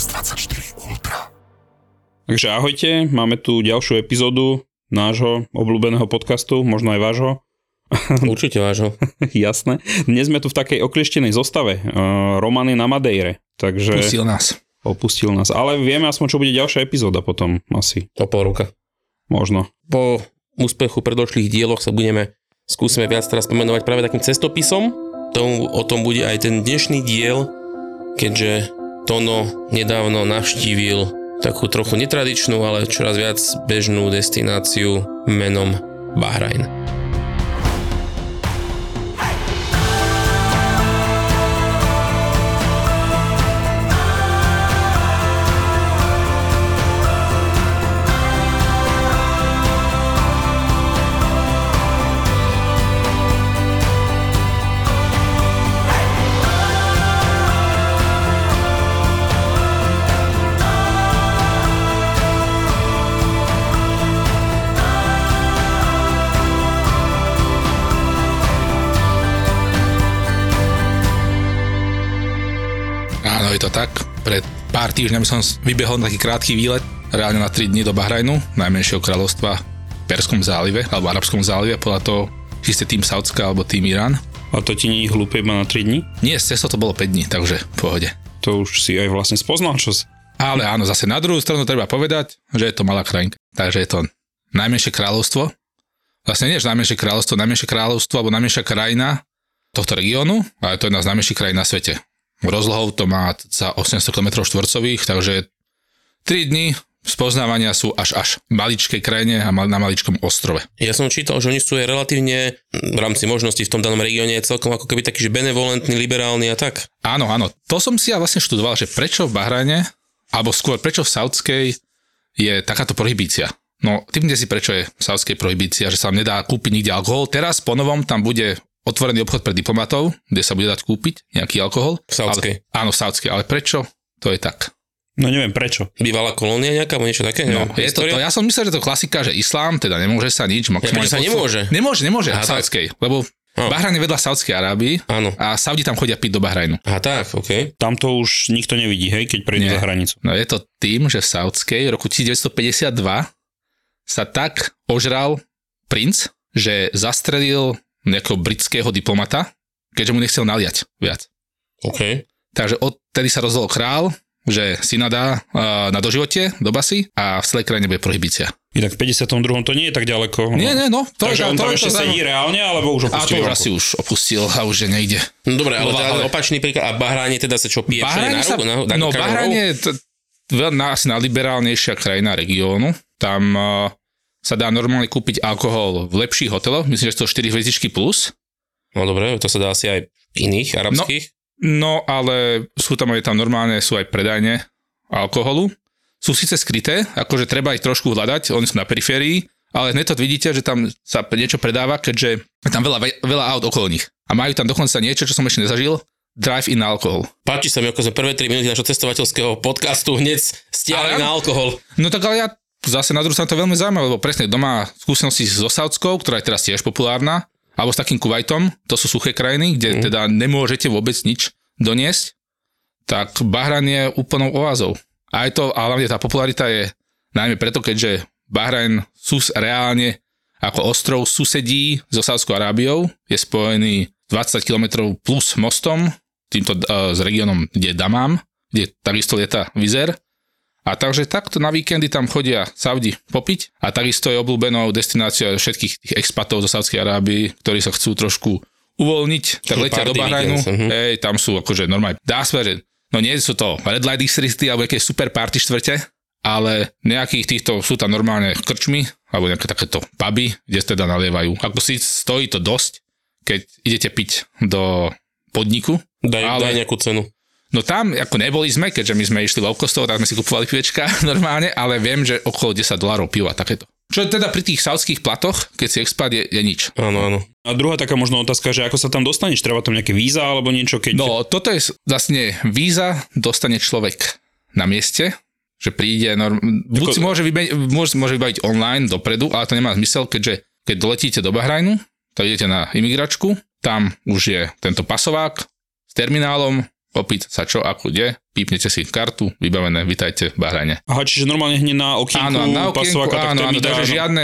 S24 Ultra. Takže ahojte, máme tu ďalšiu epizódu nášho obľúbeného podcastu, možno aj vášho. Určite vášho. Jasné. Dnes sme tu v takej oklieštenej zostave. Uh, Roman je na Madejre, takže... Pustil nás. Opustil nás. Ale vieme aspoň, čo bude ďalšia epizóda potom asi. To pol roka. Možno. Po úspechu predošlých dieloch sa budeme skúsime viac teraz pomenovať práve takým cestopisom. Tomu, o tom bude aj ten dnešný diel, keďže Tono nedávno navštívil takú trochu netradičnú, ale čoraz viac bežnú destináciu menom Bahrajn. Pár týždňami som vybehol na taký krátky výlet, reálne na 3 dní do Bahrajnu, najmenšieho kráľovstva v Perskom zálive, alebo Arabskom zálive, podľa toho, či ste tým Saudská alebo tým Irán. A to ti nie je hlúpe iba na 3 dní? Nie, z cesto to bolo 5 dní, takže v pohode. To už si aj vlastne spoznal, čo si. Ale áno, zase na druhú stranu treba povedať, že je to malá krajinka. Takže je to najmenšie kráľovstvo. Vlastne nie, že najmenšie kráľovstvo, najmenšie kráľovstvo alebo najmenšia krajina tohto regiónu, ale to je jedna z najmenších krajín na svete. Rozlohou to má za 800 km štvorcových, takže 3 dní spoznávania sú až až v maličkej krajine a na maličkom ostrove. Ja som čítal, že oni sú aj relatívne v rámci možností v tom danom regióne celkom ako keby taký, že benevolentný, liberálny a tak. Áno, áno. To som si ja vlastne študoval, že prečo v Bahrajne, alebo skôr prečo v Saudskej je takáto prohibícia. No, typnite si, prečo je v Saudskej prohibícia, že sa nedá kúpiť nikde alkohol. Teraz po novom tam bude otvorený obchod pre diplomatov, kde sa bude dať kúpiť nejaký alkohol. V Saudskej. Ale, áno, v Saudskej. Ale prečo to je tak? No neviem prečo. Bývalá kolónia nejaká, alebo niečo také? No, je to, to, ja som myslel, že to klasika, že islám, teda nemôže sa nič. Ja, sa nemôže? Nemôže, nemôže Aha, v Saudskej, lebo No. Bahrajn je vedľa Saudskej Arábii Áno. a Saudi tam chodia piť do Bahrajnu. A tak, OK. Tam to už nikto nevidí, hej, keď prejdú za hranicu. No je to tým, že v Saudskej v roku 1952 sa tak ožral princ, že zastrelil nejakého britského diplomata, keďže mu nechcel naliať viac. OK. Takže odtedy sa rozhodol král, že si nadá uh, na doživote do basy a v celej krajine bude prohibícia. Inak v 52. to nie je tak ďaleko. Nie, nie, no. To Takže je, on to, tam to, ešte to, sedí reálne, alebo už opustil? A to už asi už opustil a už nejde. No dobre, ale, ale, opačný príklad. A Bahráne teda sa čo pije na, sa, na, na, No Bahráne je na, asi najliberálnejšia krajina regiónu. Tam uh, sa dá normálne kúpiť alkohol v lepších hoteloch, myslím, že to 4 hviezdičky plus. No dobre, to sa dá asi aj v iných arabských. No, no ale sú tam aj tam normálne, sú aj predajne alkoholu sú síce skryté, akože treba ich trošku hľadať, oni sú na periférii, ale hneď to vidíte, že tam sa niečo predáva, keďže je tam veľa, veľa aut okolo nich. A majú tam dokonca niečo, čo som ešte nezažil, drive-in alkohol. Páči sa mi, ako sme prvé 3 minúty našho cestovateľského podcastu hneď stiahli na alkohol. No tak ale ja zase na druhú stranu to veľmi zaujímavé, lebo presne doma skúsenosti so Saudskou, ktorá je teraz tiež populárna, alebo s takým Kuwaitom, to sú suché krajiny, kde mm. teda nemôžete vôbec nič doniesť, tak Bahran je úplnou oázou. A aj to, a hlavne tá popularita je najmä preto, keďže Bahrajn sus reálne ako ostrov susedí so Sádskou Arábiou, je spojený 20 km plus mostom, týmto uh, s regiónom, kde je Damam, kde takisto lieta Vizer. A takže takto na víkendy tam chodia Saudi popiť a takisto je obľúbenou destináciou všetkých tých expatov zo Sádskej Arábii, ktorí sa chcú trošku uvoľniť, tak letia do Bahrajnu. Hej, tam sú akože normálne, dá sa že no nie sú to red light districty alebo nejaké super party štvrte, ale nejakých týchto sú tam normálne krčmy alebo nejaké takéto puby, kde teda nalievajú. Ako si stojí to dosť, keď idete piť do podniku. Daj, ale, daj nejakú cenu. No tam, ako neboli sme, keďže my sme išli low costov, tak sme si kupovali pivečka normálne, ale viem, že okolo 10 dolárov piva takéto. Čo teda pri tých saudských platoch, keď si expat, je, je nič. Áno, áno. A druhá taká možno otázka, že ako sa tam dostaneš, treba tam nejaké víza alebo niečo, keď... No, toto je vlastne víza, dostane človek na mieste, že príde, norm... buď si môže, vybe... môže, môže vybaviť online dopredu, ale to nemá zmysel, keďže keď doletíte do Bahrajnu, tak idete na imigračku, tam už je tento pasovák s terminálom, opýta sa čo, ako ide, pípnete si kartu, vybavené, vitajte v Bahrajne. Aha, čiže normálne hneď na okienku Áno, na okienku, áno, áno, dá, takže žiadne,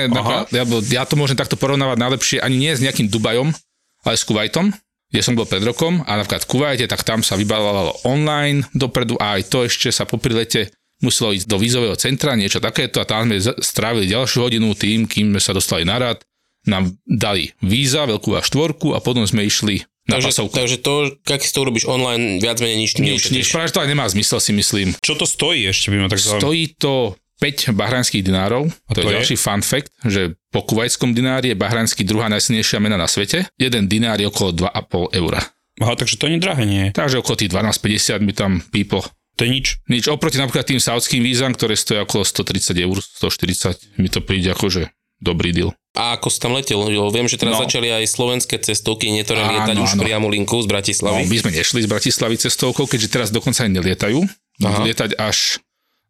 ja, ja to môžem takto porovnávať najlepšie ani nie s nejakým Dubajom, ale s Kuwaitom, kde som bol pred rokom a napríklad v Kuwaite, tak tam sa vybavovalo online dopredu a aj to ešte sa po prilete muselo ísť do vízového centra, niečo takéto a tam sme strávili ďalšiu hodinu tým, kým sme sa dostali na rad, nám dali víza, veľkú a štvorku a potom sme išli na Takže, pasovku. takže to, keď si to urobíš online, viac menej nič Nič, nič, práve to aj nemá zmysel si myslím. Čo to stojí ešte by ma tak zaujímalo. Stojí to 5 bahrajnských dinárov, A to, to je je? ďalší fun fact, že po kuvajskom dinári je bahrajnský druhá najsilnejšia mena na svete. Jeden dinár je okolo 2,5 eura. Aha, takže to nie drahé, nie. Takže okolo tých 12,50 mi tam píplo. To je nič. Nič oproti napríklad tým saudským vízam, ktoré stojí okolo 130 eur, 140, mi to príde akože dobrý deal. A ako si tam letel? Jo, Viem, že teraz No. začali aj slovenské cestovky, niektoré Áno, lietať už áno. priamo linku z No, Bratislavy. my sme nešli z Bratislavy cestovkou, keďže teraz dokonca aj nelietajú. Budú lietať až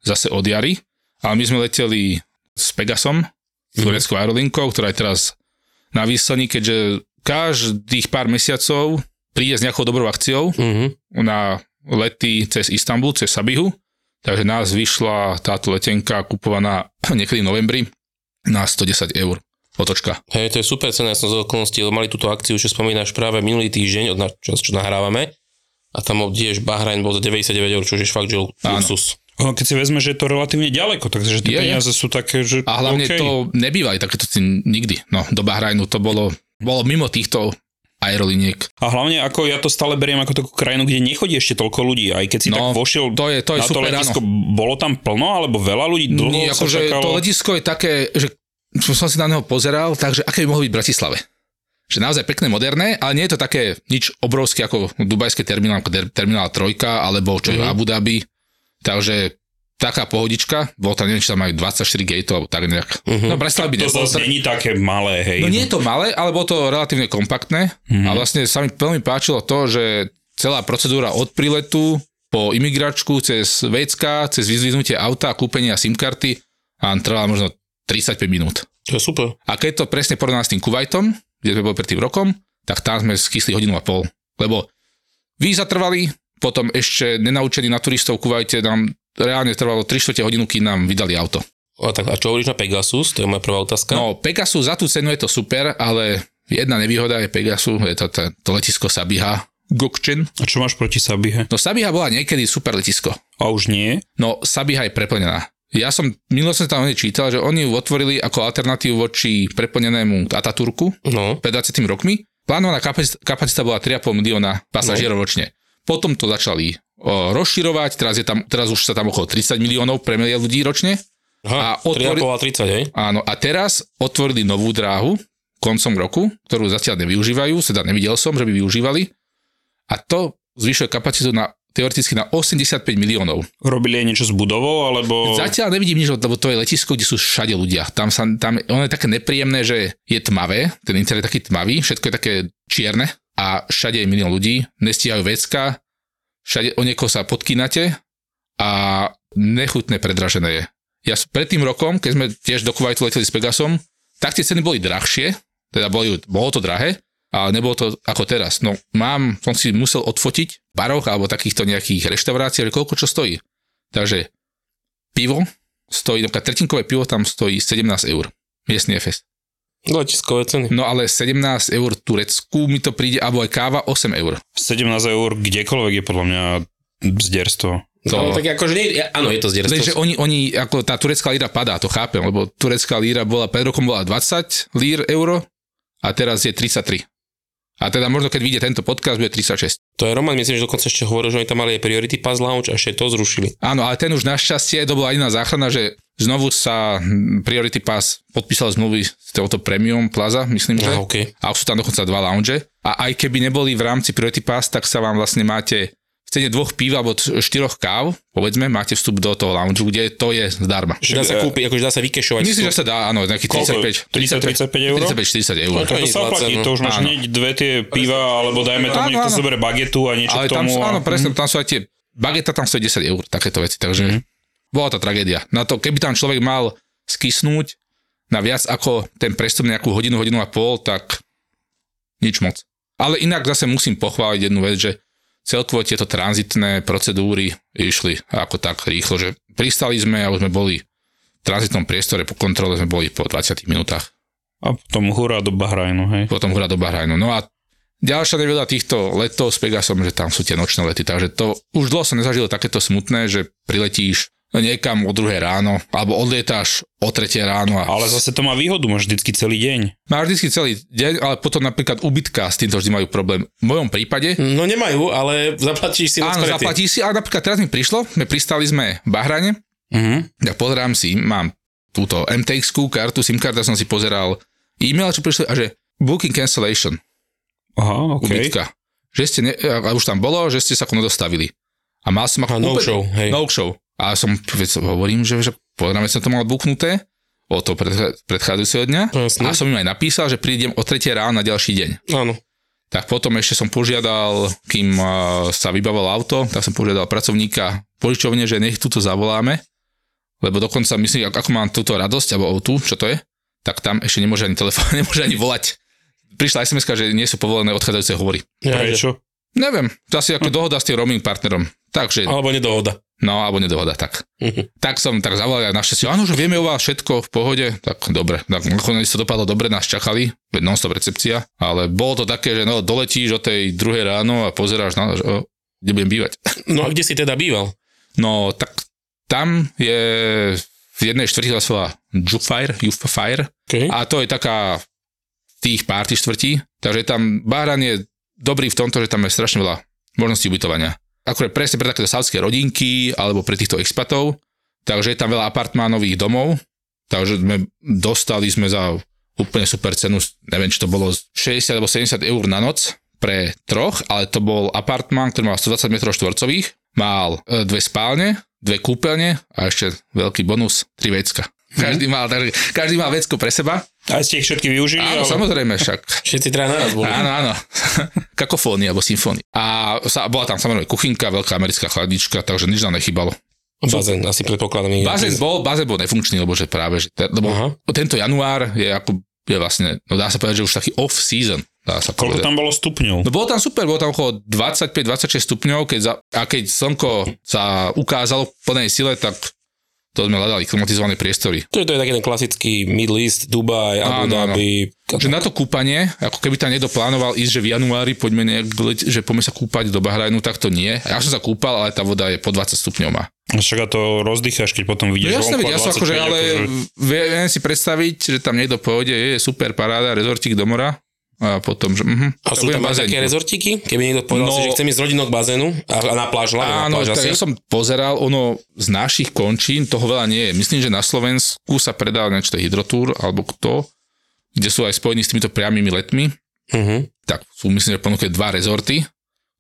zase od jary. Ale my sme leteli s Pegasom, s Mhm. tureckou aerolinkou, ktorá je teraz na výslení, keďže každých pár mesiacov príde s nejakou dobrou akciou Mhm. na lety cez Istanbul, cez Sabihu. Takže nás vyšla táto letenka kupovaná niekedy v novembri na 110 eur. Otočka. Hej, to je super cena, ja som z okolností, lebo mali túto akciu, čo spomínaš práve minulý týždeň, od na, čo, čo nahrávame. A tam obdieš Bahrajn bol za 99 eur, čo je fakt, že luxus. Ono, keď si vezme, že je to relatívne ďaleko, takže tie Je, je. peniaze sú také, že A hlavne OK. to nebývali takéto nikdy. No, do Bahrajnu to bolo, bolo mimo týchto aeroliniek. A hlavne ako ja to stále beriem ako takú krajinu, kde nechodí ešte toľko ľudí. Aj keď si No, tak vošiel to je- to je na to super, letisko, bolo tam plno, alebo veľa ľudí dlho Nie, akože čakalo? to letisko je také, že som si na neho pozeral, takže aké by mohlo byť v Bratislave. Že naozaj pekné, moderné, ale nie je to také nič obrovské ako dubajské terminál, ako der- terminál Trojka, alebo čo je Mhm. Abu Dhabi. Takže taká pohodička, bolo tam, neviem, či tam majú 24 gateov, alebo tak nejak. Mhm. No Bratislava by To zase není také malé, hej. No nie je to malé, ale bolo to relatívne kompaktné Mhm. a vlastne sa mi veľmi páčilo to, že celá procedúra od príletu po imigračku cez vecka, cez vyzviznutie auta, kúpenie a SIM karty a trvala možno 35 minút. To je super. A keď to presne porovná s tým Kuwaitom, kde sme boli pred tým rokom, tak tam sme skysli hodinu a pol. Lebo víza trvali, potom ešte nenaučení na turistov v Kuwaite nám reálne trvalo 3 čtvrte hodinu, kým nám vydali auto. A, tak, a čo hovoríš na Pegasus? To je moja prvá otázka. No, Pegasus za tú cenu je to super, ale jedna nevýhoda je Pegasu, je to, to, to letisko Sabiha, Gokčen. A čo máš proti Sabihe? No Sabiha bola niekedy super letisko. A už nie? No Sabiha je preplnená. Ja som, minulo som tam čítal, že oni ju otvorili ako alternatívu voči preplnenému Ataturku No, pred 20 rokmi. Plánovaná kapacita, kapacita bola 3,5 milióna pasažierov ročne. Potom to začali rozširovať, teraz, je tam, teraz už sa tam okolo 30 miliónov premelia ľudí ročne. Aha, A otvori- 3,5 a 30, hej? Áno, a teraz otvorili novú dráhu koncom roku, ktorú zatiaľ nevyužívajú, teda nevidel som, že by využívali. A to zvyšuje kapacitu na teoreticky na 85 miliónov. Robili aj niečo s budovou, alebo... Zatiaľ nevidím nič, lebo to je letisko, kde sú všade ľudia. Tam, sa, tam ono je také nepríjemné, že je tmavé, ten internet je taký tmavý, všetko je také čierne a všade je milión ľudí, nestíhajú vecka, všade o niekoho sa podkýnate a nechutné predražené je. Ja pred tým rokom, keď sme tiež do Kuwaitu leteli s Pegasom, tak tie ceny boli drahšie, teda boli, bolo to drahé, ale nebolo to ako teraz. No mám, som si musel odfotiť v baroch alebo takýchto nejakých reštauráciách, že koľko čo stojí. Takže pivo stojí, napríklad tretinkové pivo tam stojí 17 eur. Miestny FS. Letiskové ceny. No ale 17 eur Turecku mi to príde, alebo aj káva 8 eur. 17 eur kdekoľvek je podľa mňa bzderstvo. To... No, tak akože nie, áno, je to Takže zdierstvo. oni, oni, ako tá turecká líra padá, to chápem, lebo turecká líra bola, pred rokom bola 20 lír euro a teraz je 33. A teda možno keď vyjde tento podcast, bude 36. To je Roman, myslím, že dokonca ešte hovoril, že oni tam mali aj Priority Pass Lounge a ešte to zrušili. Áno, ale ten už našťastie, to bola jediná záchrana, že znovu sa Priority Pass podpísal zmluvy s touto Premium Plaza, myslím, že. No, OK. A už sú tam dokonca dva lounge. A aj keby neboli v rámci Priority Pass, tak sa vám vlastne máte v cene dvoch pív alebo štyroch káv, povedzme, máte vstup do toho lounge, kde to je zdarma. Že dá sa kúpiť, akože dá sa vykešovať. Myslím, že sa dá, áno, nejaký Koľko? 35, 30-35 eur? 35-40 eur. No, to To sa oplatí, zlacené. to už máš hneď dve tie piva, alebo dajme tomu, Áno, niekto áno. zoberie bagetu a niečo Ale k tam tomu. sú, áno, presne, tam sú aj tie, bageta tam stojí 10 eur, takéto veci, takže Mhm. bola to tragédia. Na to, keby tam človek mal skysnúť na viac ako ten prestup nejakú hodinu, hodinu a pol, tak nič moc. Ale inak zase musím pochváliť jednu vec, že celkovo tieto tranzitné procedúry išli ako tak rýchlo, že pristali sme a už sme boli v tranzitnom priestore, po kontrole sme boli po 20 minútach. a potom hurá do Bahrajnu, hej. Potom hra do Bahrajnu. No a ďalšia nevýhoda týchto letov s Pegasom, že tam sú tie nočné lety, takže to už dlho som nezažil takéto smutné, že priletíš niekam o druhé ráno, alebo odlietáš o tretie ráno a Ale zase to má výhodu, máš vždycky celý deň. máš vždy celý deň, ale potom napríklad ubytka s týmto vždy majú problém. V mojom prípade No nemajú, ale zaplatíš si Áno, zaplatíš si, ale napríklad teraz mi prišlo, sme pristali sme v Bahrane, Mhm. ja pozerám si, mám túto MTX-kú kartu, SIM karta som si pozeral e-mail, čo prišli a že booking cancellation. Aha, OK. ubytka. Že ste, ne, a už tam bolo, že ste sa ako nedostavili. A mal som ako no show, hej. No show. A som, veď hovorím, že, že pozrieme sa to mal buknuté o to predchádzajúceho dňa. Jasné. A som im aj napísal, že prídem o 3 ráno na ďalší deň. Áno. Tak potom ešte som požiadal, kým sa vybavilo auto, tak som požiadal pracovníka požičovne, že nech túto zavoláme, lebo dokonca myslím, ako mám túto radosť, alebo tú, čo to je, tak tam ešte nemôže ani telefón, nemôže ani volať. Prišla sms že nie sú povolené odchádzajúce hovory. Ja, Prečo? Neviem, to asi ako dohoda s tým roaming partnerom. Takže, Alebo nedohoda. No, alebo nedohoda, tak. tak som tak zavolal a našťastie, áno, že vieme o vás všetko v pohode, tak dobre. Tak nakoniec to dopadlo dobre, nás čakali, veď non-stop recepcia, ale bolo to také, že no, doletíš o tej druhej ráno a pozeráš na, že, o, kde budem bývať. No a kde si teda býval? No, tak tam je v jednej štvrti sa volá Jufire, Jufire, Okay. a to je taká tých party štvrtí, takže tam Bahran je dobrý v tomto, že tam je strašne veľa možností ubytovania. Akurát presne pre takéto saudské rodinky alebo pre týchto expatov, takže je tam veľa apartmánových domov, takže sme dostali sme za úplne super cenu, neviem, či to bolo 60 alebo 70 eur na noc pre troch, ale to bol apartmán, ktorý mal 120 m štvorcových, mal e, dve spálne, dve kúpeľne a ešte veľký bonus, tri vecka. Každý mal, takže každý mal vecko pre seba. A ste ich všetky využili? Áno, ale- samozrejme však. Všetci traja naraz boli. Áno, áno. Kakofónia alebo symfónia. A sa, bola tam samozrejme kuchynka, veľká americká chladnička, takže nič nám nechybalo. Bazén, asi predpokladám. Bazén bol, bazén bol nefunkčný, lebo že práve, že, lebo Aha. tento január je ako, je vlastne, no dá sa povedať, že už taký off-season. Dá sa Koľko povedať. tam bolo stupňov? No bolo tam super, bolo tam okolo 25-26 stupňov, keď za, a keď slnko sa ukázalo v plnej sile, tak to sme hľadali klimatizované priestory. To je, to je taký ten klasický Middle East, Dubaj, Abu. Dhabi. Že na to kúpanie, ako keby tam niekto plánoval ísť, že v januári poďme nejak, že poďme sa kúpať do Bahrajnu, tak to nie. Ja som sa kúpal, ale tá voda je po 20 stupňov má. Však to rozdýcháš, keď potom No vidíš jasne, vonku veď, a ja som akože, 25, ale akože- viem si predstaviť, že tam niekto pôjde, je super paráda, rezortík do mora a potom, že mhm, A sú tam aj také rezortiky? Keby niekto povedal No- si, že chce ísť s rodinou k bazénu a, a na pláž, na Áno, pláž tak asi. ja som pozeral, ono z našich končín toho veľa nie je. Myslím, že na Slovensku sa predal niečo hydrotúr, alebo kto, kde sú aj spojení s týmito priamými letmi. Uh-huh. Tak sú, myslím, že ponúkli dva rezorty,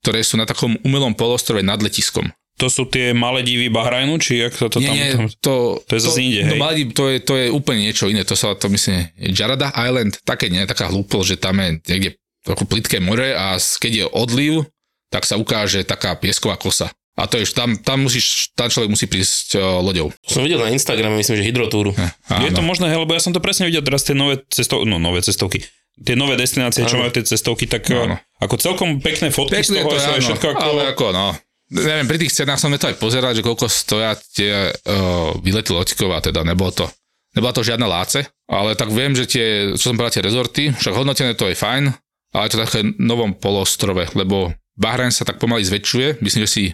ktoré sú na takom umelom polostrove nad letiskom. To sú tie malé divy Bahrajnu, či jak to, to nie, tam... nie, tam... to, to je zase inde, no, hej? Malediv, to, je, to je úplne niečo iné. To sa to myslím, Jarada Island, také nie, taká hlúpol, že tam je niekde trochu plitké more a keď je odliv, tak sa ukáže taká piesková kosa. A to je, tam, tam, musíš, tam človek musí prísť o, loďou. Som videl na Instagrame, myslím, že hydrotúru. Je to možné, hej, lebo ja som to presne videl teraz tie nové cestovky, no nové cestovky, tie nové destinácie, čo Áno. majú tie cestovky, tak Áno. ako celkom pekné fotky z Pekné toho, to, to je áno, všetko ako... ale ako no. Neviem, pri tých cenách som to aj pozeral, že koľko stoja tie uh, výlety loďkov a teda nebolo to, nebola to žiadna láce, ale tak viem, že tie, čo som povedal, tie rezorty, však hodnotené to je fajn, ale je to také novom polostrove, lebo Bahrajn sa tak pomaly zväčšuje, myslím, že si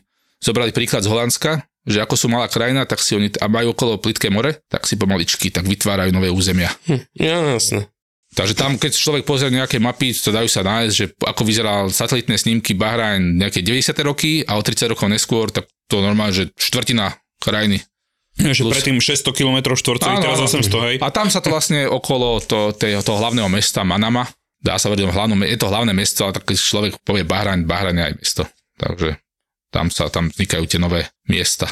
zobrali príklad z Holandska, že ako sú malá krajina, tak si oni a majú okolo plitké more, tak si pomaličky tak vytvárajú nové územia. Hm, jasne. Takže tam, keď človek pozrie nejaké mapy, to dajú sa nájsť, že ako vyzeral satelitné snímky Bahrajn nejaké 90. roky a o 30 rokov neskôr, tak to normálne, že štvrtina krajiny. Že plus- predtým 600 km štvorcových, teraz áno. 800, hej. A tam sa to vlastne okolo to, tej, toho hlavného mesta Manama, dá sa hlavnom, je to hlavné mesto, ale tak keď človek povie Bahrajn, Bahrajn je aj mesto. Takže tam sa tam vznikajú tie nové miesta.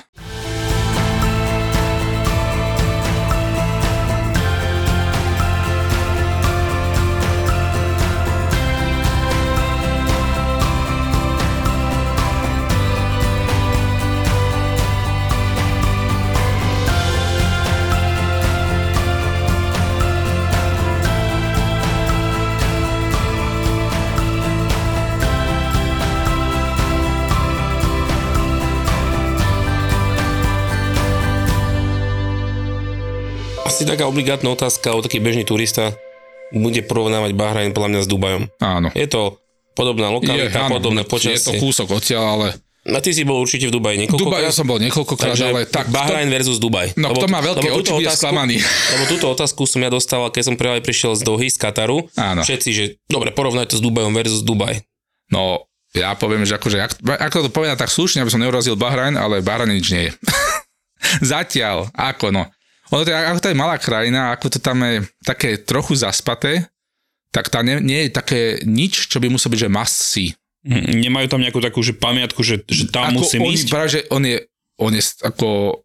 Asi taká obligátna otázka, o taký bežný turista bude porovnávať Bahrajn podľa mňa s Dubajom. Áno. Je to podobná lokalita, áno, podobné Je to počasie. kúsok odtiaľ, ale A ty si bol určite v Dubaji Dubaj niekoľkokrát. som bol niekoľkokrát, ale tak... Bahrajn versus Dubaj. No, kto má veľké lebo oči, bude otázku- sklamaný. Lebo túto otázku som ja dostal, keď som práve prišiel z Dohy, z Kataru. Áno. Všetci, že dobre, porovnaj to s Dubajom versus Dubaj. No, ja poviem, že akože, ak, ako to povedať tak slušne, aby som neurazil Bahrajn, ale Bahrajn nič nie je. Zatiaľ, ako no. Ono to, je- ako to je malá krajina, ako to tam je také trochu zaspaté, tak tam nie, nie je také nič, čo by muselo byť, že must see. Hm, Nemajú tam nejakú takú že pamiatku, že, že tam ako musím oni, ísť. Práve, že on je, on je ako,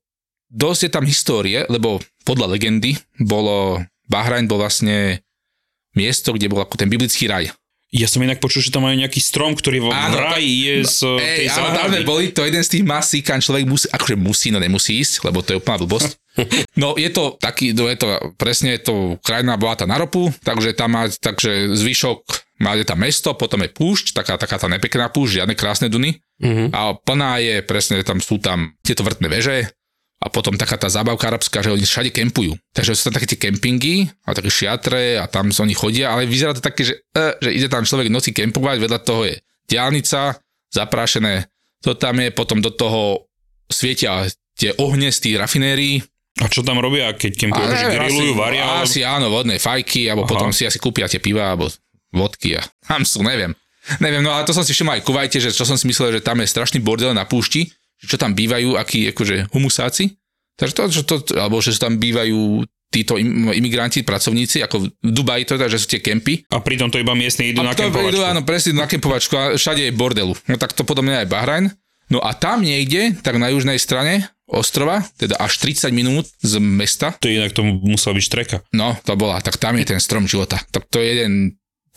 dosť je tam histórie, lebo podľa legendy bolo, Bahrajn bol vlastne miesto, kde bol ako ten biblický raj. Ja som inak počul, že tam majú nejaký strom, ktorý vo Áno, vraj je z tej Ej, záhrady. boli, to je jeden z tých masí, kam človek musí, akože musí, no nemusí ísť, lebo to je úplná blbosť. No je to taký, je to, presne je to krajina bohatá na ropu, takže tam má, takže zvyšok, máte tam mesto, potom je púšť, taká, taká tá nepekná púšť, žiadne krásne duny. Mhm. A plná je, presne tam sú tam tieto vrtné veže a potom taká tá zábavka arabská, že oni všade kempujú. Takže sú tam také tie kempingy a také šiatre a tam oni chodia, ale vyzerá to také, že, e, že ide tam človek noci kempovať, vedľa toho je diálnica, zaprášené, to tam je, potom do toho svietia tie ohne z tých rafinérií. A čo tam robia, keď kempujú? Že neviem, grillujú, varia? alebo- Asi áno, vodné fajky, alebo Aha. potom si asi kúpia tie piva, alebo vodky a tam sú, neviem. Neviem, no ale to som si všimol aj Kuvajte, že čo som si myslel, že tam je strašný bordel na púšti, že čo tam bývajú, akí akože humusáci. Takže to, že to, alebo že tam bývajú títo im, imigranti, pracovníci, ako v Dubaji to je, že sú tie kempy. A pritom to iba miestni idú na A to kempovačku. idú, áno, presne na kempovačku a všade je bordelu. No tak to podobne aj Bahrajn. No a tam niekde, tak na južnej strane ostrova, teda až 30 minút z mesta, To inak to musela byť štreka. No, to bola. Tak tam je ten strom života. Tak to je jeden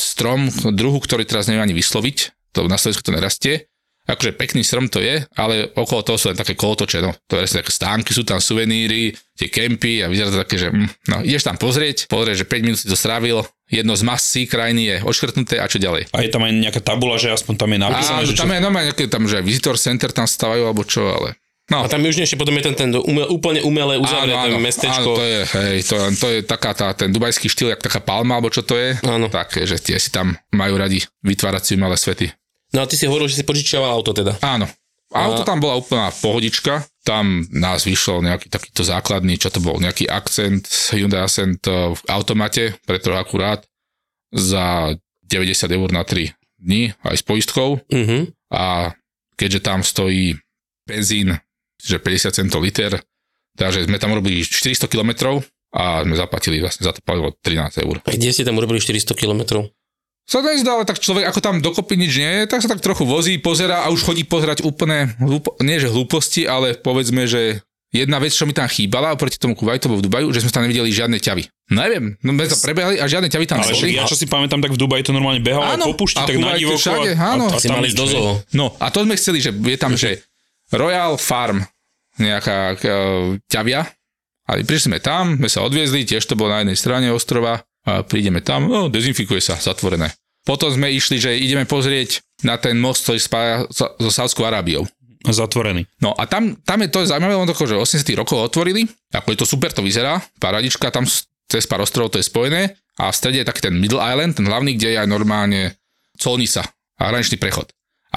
strom druhu, ktorý teraz neviem ani vysloviť. To na Slovensku to nerastie. Akože pekný strom to je, ale okolo toho sú len také kolotoče, no. To je také stánky, sú tam suveníry, tie kempy a vyzerá to také, že mm, no, ideš tam pozrieť, pozrieť, že 5 minút si to strávil, jedno z masí krajiny je odškrtnuté a čo ďalej. A je tam aj nejaká tabula, že aspoň tam je napísané, Áno, že tam čo... je normálne tam, že visitor center tam stavajú, alebo čo, ale... No, A tam južnejšie potom je ten, ten umel, úplne umelé uzavreté Áno, mestečko. to je, hej, to, to je taká tá, ten dubajský štýl, jak taká palma, alebo čo to je. Áno. Tak, že tie si tam majú radi vytvárať si malé svety. No a ty si hovoril, že si požičiaval auto teda. Áno. Auto tam bola úplná pohodička. Tam nás vyšlo nejaký takýto základný, čo to bol, nejaký akcent, Hyundai Accent v automate, preto akurát za 90 eur na 3 dní, aj s poistkou. Mhm. A keďže tam stojí benzín, že 50 centov liter, takže sme tam robili 400 km a sme zaplatili vlastne za to palivo 13 eur. A kde ste tam urobili 400 km? Sa nezdá, ale tak človek, ako tam dokopy nič nie je, tak sa tak trochu vozí, pozera a už chodí pozerať úplne, hlúpo, nie že hlúposti, ale povedzme, že jedna vec, čo mi tam chýbala oproti tomu Kuwaitu v Dubaju, že sme tam nevideli žiadne ťavy. No neviem, no sme to prebehli a žiadne ťavy tam Ale neboli. ja čo si pamätám, tak v Dubaji to normálne behalo Áno, po pušti, a tak na divoko. všade, a, áno. a, a Si tam mali do zoo. No a to sme chceli, že je tam, že Royal Farm, nejaká uh, ťavia, a prišli sme tam, sme sa odviezli, tiež to bolo na jednej strane ostrova a prídeme tam, no, dezinfikuje sa, zatvorené. Potom sme išli, že ideme pozrieť na ten most, ktorý spája so, Saudskou Arábiou. Zatvorený. No a tam, tam je to zaujímavé, ono to, že 80 rokov otvorili, ako je to super, to vyzerá, paradička, tam cez pár ostrovov to je spojené a v strede je taký ten Middle Island, ten hlavný, kde je aj normálne colnica a hraničný prechod.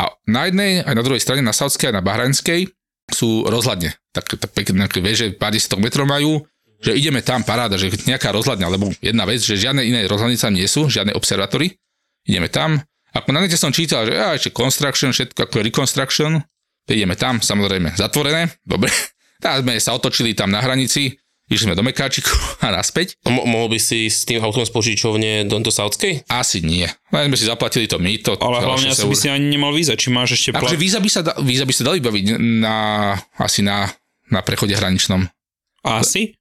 A na jednej, aj na druhej strane, na Saudskej a na Bahrajnskej, sú rozhľadne. Tak, tak pekné veže, pár desiatok metrov majú, že ideme tam, paráda, že nejaká rozhľadňa, lebo jedna vec, že žiadne iné rozhľadnice nie sú, žiadne observatory, ideme tam. Ako na nete som čítal, že ešte construction, všetko ako je reconstruction, ideme tam, samozrejme zatvorené, dobre. Tak sme sa otočili tam na hranici, išli sme do Mekáčiku a naspäť. Mo- mohol by si s tým autom z požičovne do, do Saudskej? Asi nie. Len sme si zaplatili to mýto. Ale hlavne 6 asi by si ani nemal víza, či máš ešte plat... Akože víza by, sa da, víza by sa dali baviť na, asi na, na prechode hraničnom. Asi?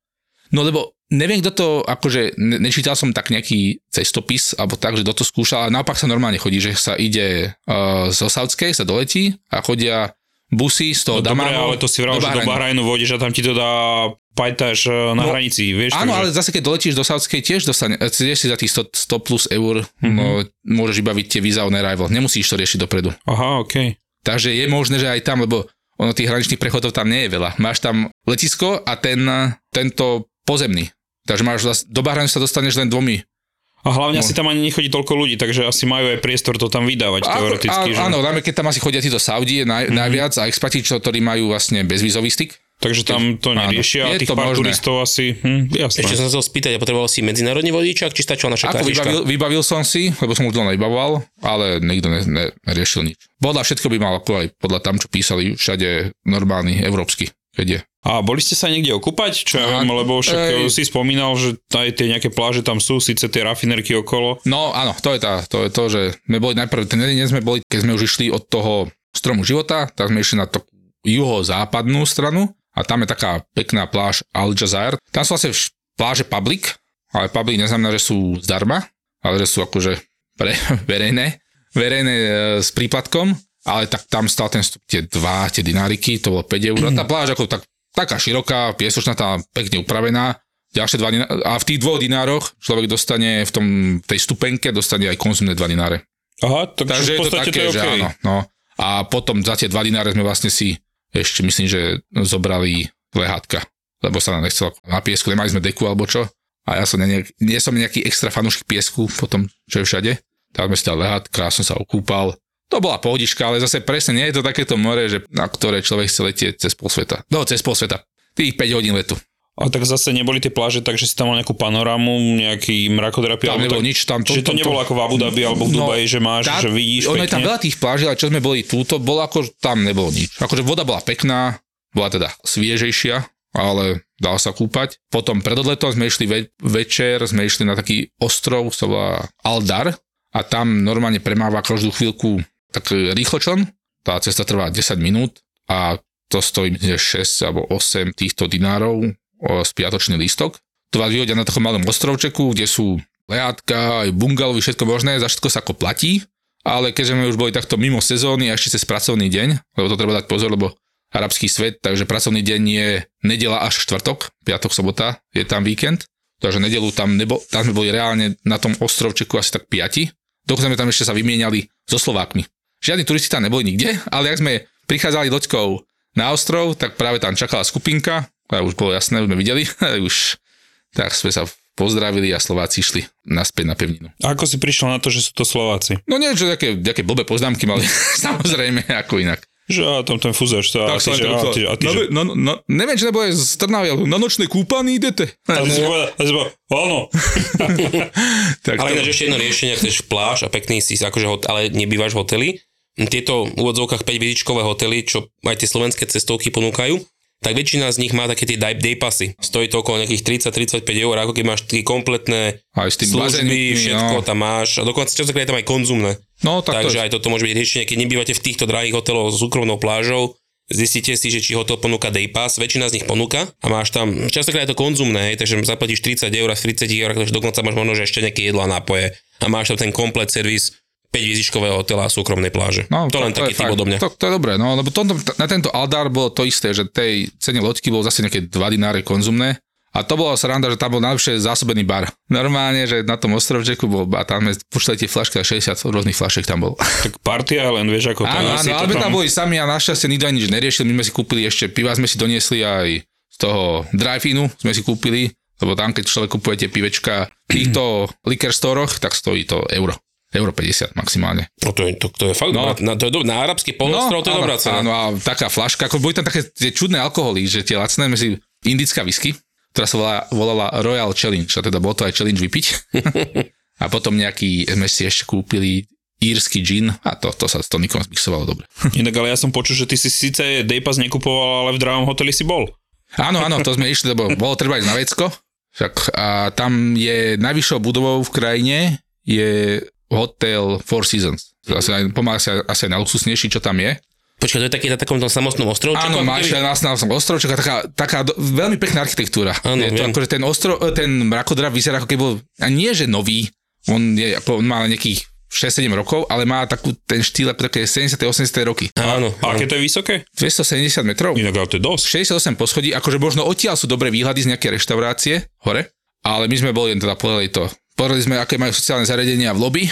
No lebo neviem, kto to, akože ne- nečítal som tak nejaký cestopis, alebo tak, že kto to skúšal, ale naopak sa normálne chodí, že sa ide uh, zo Saudskej, sa doletí a chodia busy z toho No dobre, Damánu ale to si vral, že do Bahrajnu vodíš a tam ti to dá pajtaš eh, na No, hranici, vieš? Áno, takže- ale zase keď doletíš do Saudskej, tiež dostane, eh, tiež si za tých 100, 100 plus eur Mhm. no, môžeš vybaviť tie víza on arrival. Nemusíš to riešiť dopredu. Aha, okej. Takže je možné, že aj tam, lebo ono tých hraničných prechodov tam nie je veľa. Máš tam letisko a ten, tento pozemný. Takže máš do Bahrajnu sa dostaneš len dvomi. A hlavne No. asi tam ani nechodí toľko ľudí, takže asi majú aj priestor to tam vydávať Ako- teoreticky. á- že? Áno, najmä keď tam asi chodia títo Saudi naj, Mhm. najviac a expati, čo, ktorí majú vlastne bezvízový styk. Takže tam to Áno. neriešia a Je tých to pár možné. turistov asi, hm, jasné. Ešte som sa chcel spýtať, a potreboval si medzinárodný vodičák, či stačila naša Ako kartička? vybavil, vybavil som si, lebo som už dlho nevybavoval, ale nikto ne, ne, neriešil nič. Podľa všetko by mal ako aj podľa tam, čo písali všade normálny, európsky, je. A boli ste sa niekde okúpať? Čo ja viem, lebo však ej. si spomínal, že aj tie nejaké pláže tam sú, síce tie rafinerky okolo. No áno, to je, tá, to je to, že sme boli najprv, ten jeden sme boli, keď sme už išli od toho stromu života, tak sme išli na to juhozápadnú stranu a tam je taká pekná pláž Al Jazair. Tam sú vlastne pláže public, ale public neznamená, že sú zdarma, ale že sú akože pre, verejné, verejné e, s príplatkom, ale tak tam stal ten vstup tie dva, tie dináriky, to bolo 5 eur. Tá pláž ako tak, taká široká, piesočnatá, pekne upravená. Ďalšie dva diná- a v tých dvoch dinároch človek dostane v tom, tej stupenke, dostane aj konzumné dva dináre. Aha, takže, Takže je to také, to je že okay. áno. No. A potom za tie dva dináre sme vlastne si ešte myslím, že zobrali lehátka, lebo sa nám nechcelo na piesku, nemali sme deku alebo čo. A ja som nejak, nie som nejaký extra fanúšik piesku potom, čo je všade. Tak sme si dali lehátka, som sa okúpal. To bola pohodička, ale zase presne nie je to takéto more, že, na ktoré človek chce letieť cez pol sveta. No, cez pol sveta. Tých 5 hodín letu. A tak zase neboli tie pláže, takže si tam mal nejakú panorámu, nejaký mrakodrapy. Tam nebolo tak, nič. Tam Čiže to, nebolo ako v Abu Dhabi alebo v No, Dubaji, že máš, tá- že vidíš Ono je tam pekne. veľa tých pláží, ale čo sme boli túto, bolo ako, tam nebolo nič. Akože voda bola pekná, bola teda sviežejšia, ale dal sa kúpať. Potom pred odletom sme išli ve- večer, sme išli na taký ostrov, sa volá Aldar a tam normálne premáva každú chvíľku tak rýchločln. Tá cesta trvá 10 minút a to stojí myslím, že 6 alebo 8 týchto dinárov spiatočný lístok. To vás vyhodia na takom malom ostrovčeku, kde sú leátka, aj bungalovy, všetko možné, za všetko sa ako platí, ale keďže sme už boli takto mimo sezóny a ešte cez pracovný deň, lebo to treba dať pozor, lebo arabský svet, takže pracovný deň je nedela až štvrtok, piatok, sobota, je tam víkend, takže nedelu tam, nebo, tam sme boli reálne na tom ostrovčeku asi tak piati, dokonca sme tam ešte sa vymieniali so Slovákmi. Žiadni turisti tam neboli nikde, ale ak sme prichádzali loďkou na ostrov, tak práve tam čakala skupinka, a už bolo jasné, už sme videli, už tak sme sa pozdravili a Slováci išli naspäť na pevninu. A Ako si prišiel na to, že sú to Slováci? No nie, že také, také blbé poznámky mali, samozrejme, ako inak. Že a tam ten fúzač, to, a, ty, že, a, to ty, a ty, no, že... no, no, neviem, či nebo je z Trnavy, ale na nočné kúpany idete. A ty si povedal, áno. tak Ale to, ináč ešte jedno riešenie, ak chceš pláž a pekný si, akože, ale nebývaš v hoteli. Tieto úvodzovkách 5 vizičkové hotely, čo aj tie slovenské cestovky ponúkajú, tak väčšina z nich má také tie day, pasy. Stojí to okolo nejakých 30-35 eur, ako keď máš tie kompletné aj s tým služby, bazénikmi, všetko no. tam máš. A dokonca častokrát je tam aj konzumné. no, tak Takže to, aj toto môže byť riešenie, keď nebývate v týchto drahých hoteloch s súkromnou plážou, zistíte si, že či hotel ponúka day pass, väčšina z nich ponúka a máš tam, častokrát je to konzumné, hej, takže zaplatíš 30 eur a z 30 eur, takže dokonca máš možno, že ešte nejaké jedlo a nápoje a máš tam ten komplet servis 5 výzičkového hotela a súkromnej pláže. No, to, len taký je typ odo mňa. To, to je dobré, no, lebo tomto, na tento Aldar bolo to isté, že tej cene loďky bolo zase nejaké 2 dináre konzumné a to bolo sranda, že tam bol najlepšie zásobený bar. Normálne, že na tom ostrovčeku bol a tam sme pušťali tie flašky a 60 rôznych flašek tam bol. Tak party len vieš, ako to Áno, áno, to ale my tam... tam boli sami a našťastie nikto ani nič neriešil. My sme si kúpili ešte, piva sme si doniesli aj z toho drive-inu sme si kúpili, lebo tam, keď človek kupuje tie pivečka v týchto liquor storoch, tak stojí to euro. Euro 50 maximálne. No to je, to, to je fakt No. no. dobrá, na, to je dobrá, na arabský polostrov to je áno, dobrá cena. Áno, a taká flaška, ako boli tam také tie čudné alkoholy, že tie lacné, si indická whisky, ktorá sa volala, volala Royal Challenge, a teda bol to aj challenge vypiť. a potom nejaký, sme si ešte kúpili írsky gin a to, to sa s tonikom zmixovalo dobre. Inak ale ja som počul, že ty si síce Day Pass nekupoval, ale v drahom hoteli si bol. Áno, áno, to sme išli, lebo bolo treba ísť na vecko. Však a tam je najvyššou budovou v krajine je hotel Four Seasons. Asi pomaly asi, asi aj najluxusnejší, čo tam je. Počkaj, to je taký na takom tom samotnom ostrovčeku? Áno, máš keby? aj na, na som ostrovček a taká, taká do, veľmi pekná architektúra. Áno, je to viem. akože ten ostrov, ten mrakodrap vyzerá ako keby bol, a nie že nový, on, je, ako, on má nejakých 6-7 rokov, ale má takú ten štýl ako také 70. 80. roky. Áno, A aké to je vysoké? 270 metrov. Inak ale to je dosť. 68 poschodí, akože možno odtiaľ sú dobré výhľady z nejaké reštaurácie hore, ale my sme boli len teda povedali to. Povedali sme, aké majú sociálne zariadenia v lobby